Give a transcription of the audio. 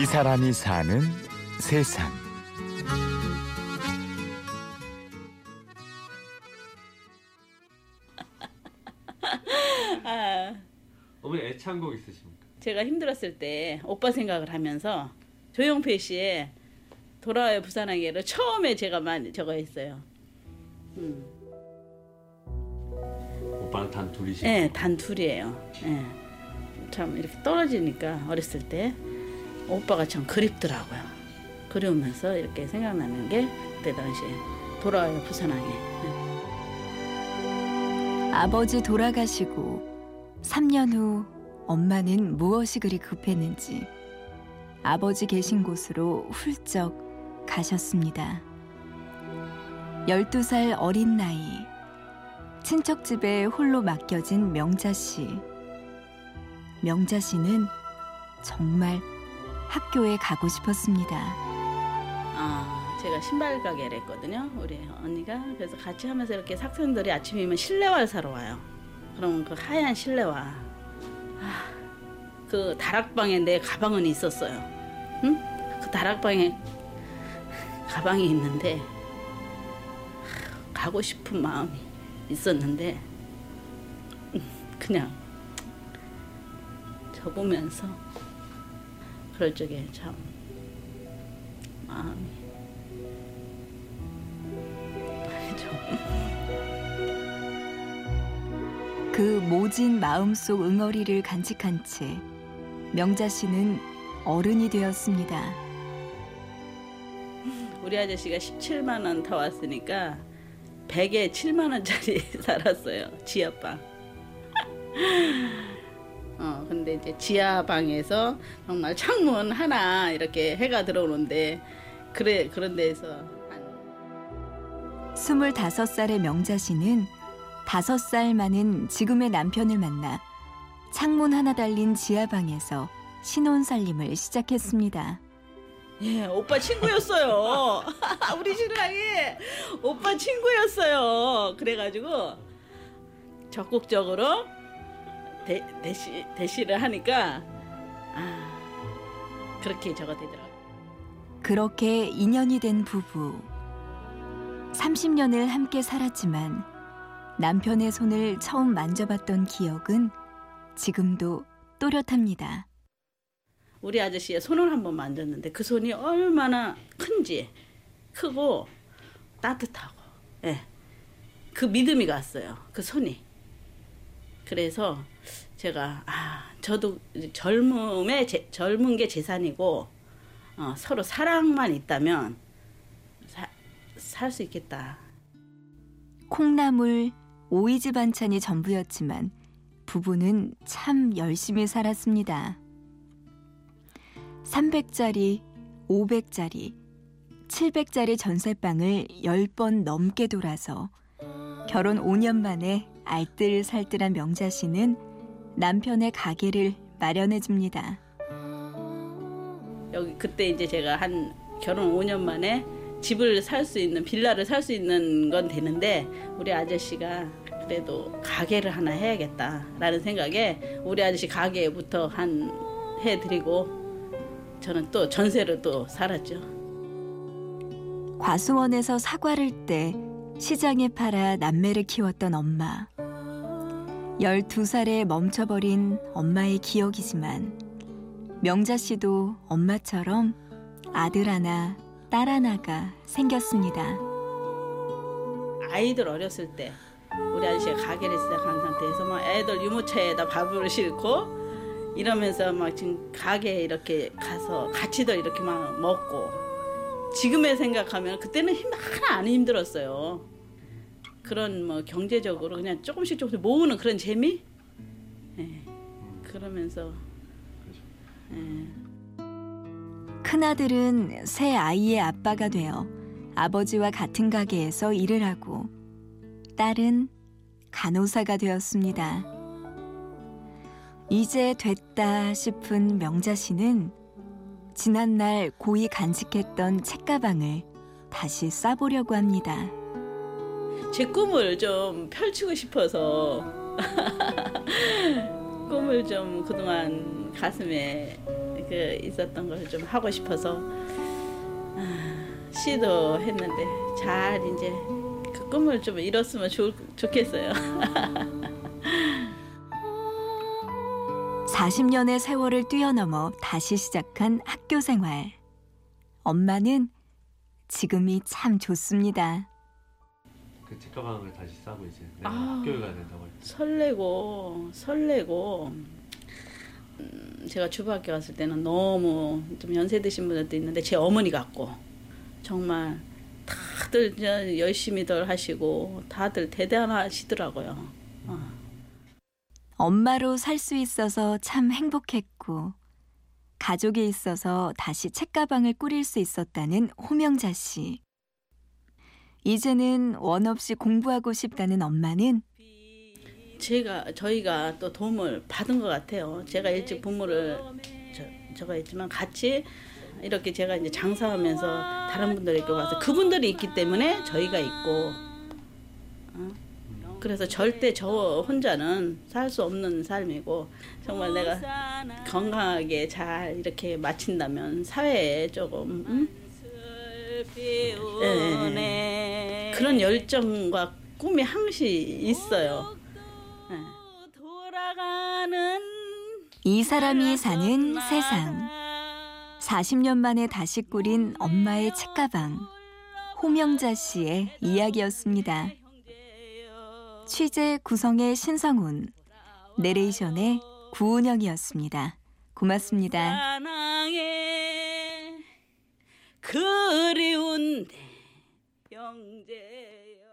이 사람이 사는 세상. 아, 어머니 애창곡 있으십니까? 제가 힘들었을 때 오빠 생각을 하면서 조용필 씨의 돌아와요 부산항해를 처음에 제가 많이 저거 했어요. 음. 오빠는 단 둘이시고 네, 단 둘이에요. 예. 참 이렇게 떨어지니까 어렸을 때 오빠가 참 그립더라고요. 그리우면서 이렇게 생각나는 게 그때 당시에 돌아와요 부산항해. 예. 아버지 돌아가시고 3년 후 엄마는 무엇이 그리 급했는지 아버지 계신 곳으로 훌쩍 가셨습니다. 12살 어린 나이 친척 집에 홀로 맡겨진 명자 씨. 명자 씨는 정말 학교에 가고 싶었습니다. 아, 제가 신발 가게를 했거든요. 우리 언니가 그래서 같이 하면서 이렇게 학생들이 아침이면 실내화를 사러 와요. 그럼 그 하얀 실내화, 아, 그 다락방에 내 가방은 있었어요. 응? 그 다락방에 가방이 있는데 하, 가고 싶은 마음이 있었는데 음, 그냥 적으면서 그럴 적에 참 마음이 좀그 모진 마음속 응어리를 간직한 채 명자 씨는 어른이 되었습니다. 우리 아저씨가 17만 원 더 왔으니까 100에 7만 원짜리 살았어요. 지하방. 어, 근데 이제 지하방에서 정말 창문 하나 이렇게 해가 들어오는데 그래 그런 데서 한 25살의 명자 씨는 5살 많은 지금의 남편을 만나 창문 하나 달린 지하방에서 신혼 살림을 시작했습니다. 예, 오빠 친구였어요. 우리 신랑이 오빠 친구였어요. 그래가지고 적극적으로 대, 대시, 대시를 하니까 아 그렇게 저거 되더라고요. 그렇게 인연이 된 부부. 30년을 함께 살았지만 남편의 손을 처음 만져봤던 기억은 지금도 또렷합니다. 우리 아저씨의 손을 한번 만졌는데 그 손이 얼마나 큰지 크고 따뜻하고 예. 그 믿음이 갔어요. 그 손이. 그래서 제가 아 저도 젊음에 제, 젊은 게 재산이고 어, 서로 사랑만 있다면 살 수 있겠다. 콩나물, 오이지 반찬이 전부였지만 부부는 참 열심히 살았습니다. 300짜리, 500짜리, 700짜리 전세방을 10번 넘게 돌아서 결혼 5년 만에 알뜰살뜰한 명자 씨는 남편의 가게를 마련해 줍니다. 여기 그때 이제 제가 한 결혼 5년 만에 집을 살 수 있는 빌라를 살 수 있는 건 되는데 우리 아저씨가 그래도 가게를 하나 해야겠다라는 생각에 우리 아저씨 가게부터 한 해드리고 저는 또 전세로 또 살았죠. 과수원에서 사과를 떼 시장에 팔아 남매를 키웠던 엄마. 12살에 멈춰버린 엄마의 기억이지만 명자 씨도 엄마처럼 아들 하나, 딸 하나가 생겼습니다. 아이들 어렸을 때 우리 아저씨가 가게를 시작한 상태에서 막 애들 유모차에다 밥을 싣고 이러면서 막 지금 가게에 이렇게 가서 같이들 이렇게 막 먹고 지금에 생각하면 그때는 힘 하나 안 힘들었어요. 그런 뭐 경제적으로 그냥 조금씩 조금씩 모으는 그런 재미? 예. 그러면서 예. 큰아들은 새 아이의 아빠가 되어 아버지와 같은 가게에서 일을 하고 딸은 간호사가 되었습니다. 이제 됐다 싶은 명자 씨는 지난날 고이 간직했던 책가방을 다시 싸보려고 합니다. 제 꿈을 좀 펼치고 싶어서 꿈을 좀 그동안 가슴에 그 있었던 걸좀 하고 싶어서 아, 시도했는데 잘 이제 그 꿈을 좀 이뤘으면 좋, 좋겠어요. 40년의 세월을 뛰어넘어 다시 시작한 학교 생활. 엄마는 지금이 참 좋습니다. 그 책가방을 다시 싸고 이제 내가 아. 학교에 가야 된다고 할 때. 설레고 설레고 음, 제가 주부학교 갔을 때는 너무 좀 연세 드신 분들도 있는데 제 어머니 같고 정말 다들 열심히들 하시고 다들 대단하시더라고요. 어. 엄마로 살 수 있어서 참 행복했고 가족이 있어서 다시 책가방을 꾸릴 수 있었다는 호명자 씨. 이제는 원 없이 공부하고 싶다는 엄마는 제가 저희가 또 도움을 받은 것 같아요. 제가 일찍 부모를 저, 저가 있지만 같이 이렇게 제가 이제 장사하면서 다른 분들에게 와서 그분들이 있기 때문에 저희가 있고 어? 그래서 절대 저 혼자는 살 수 없는 삶이고 정말 내가 건강하게 잘 이렇게 마친다면 사회에 조금 음? 예, 그런 열정과 꿈이 항시 있어요. 예. 돌아가는 이 사람이 사는 세상. 40년 만에 다시 꾸린 엄마의 책가방. 호명자 씨의 이야기였습니다. 취재 구성의 신성훈, 내레이션의 구은영이었습니다. 고맙습니다. 사랑의 그리운 내 형제